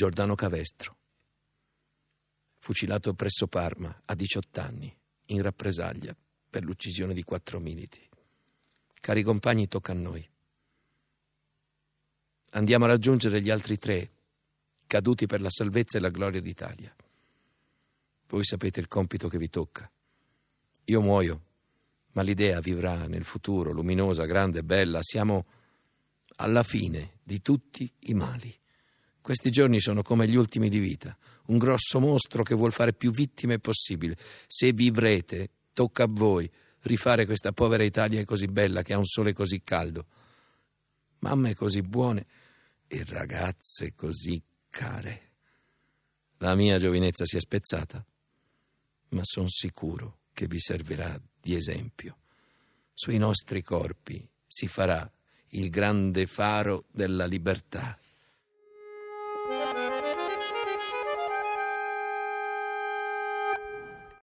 Giordano Cavestro, fucilato presso Parma a 18 anni, in rappresaglia per l'uccisione di quattro militi. Cari compagni, tocca a noi. Andiamo a raggiungere gli altri tre, caduti per la salvezza e la gloria d'Italia. Voi sapete il compito che vi tocca. Io muoio, ma l'idea vivrà nel futuro, luminosa, grande, bella. Siamo alla fine di tutti i mali. Questi giorni sono come gli ultimi di vita, un grosso mostro che vuol fare più vittime possibile. Se vivrete, tocca a voi rifare questa povera Italia così bella che ha un sole così caldo. Mamme così buone e ragazze così care. La mia giovinezza si è spezzata, ma sono sicuro che vi servirà di esempio. Sui nostri corpi si farà il grande faro della libertà.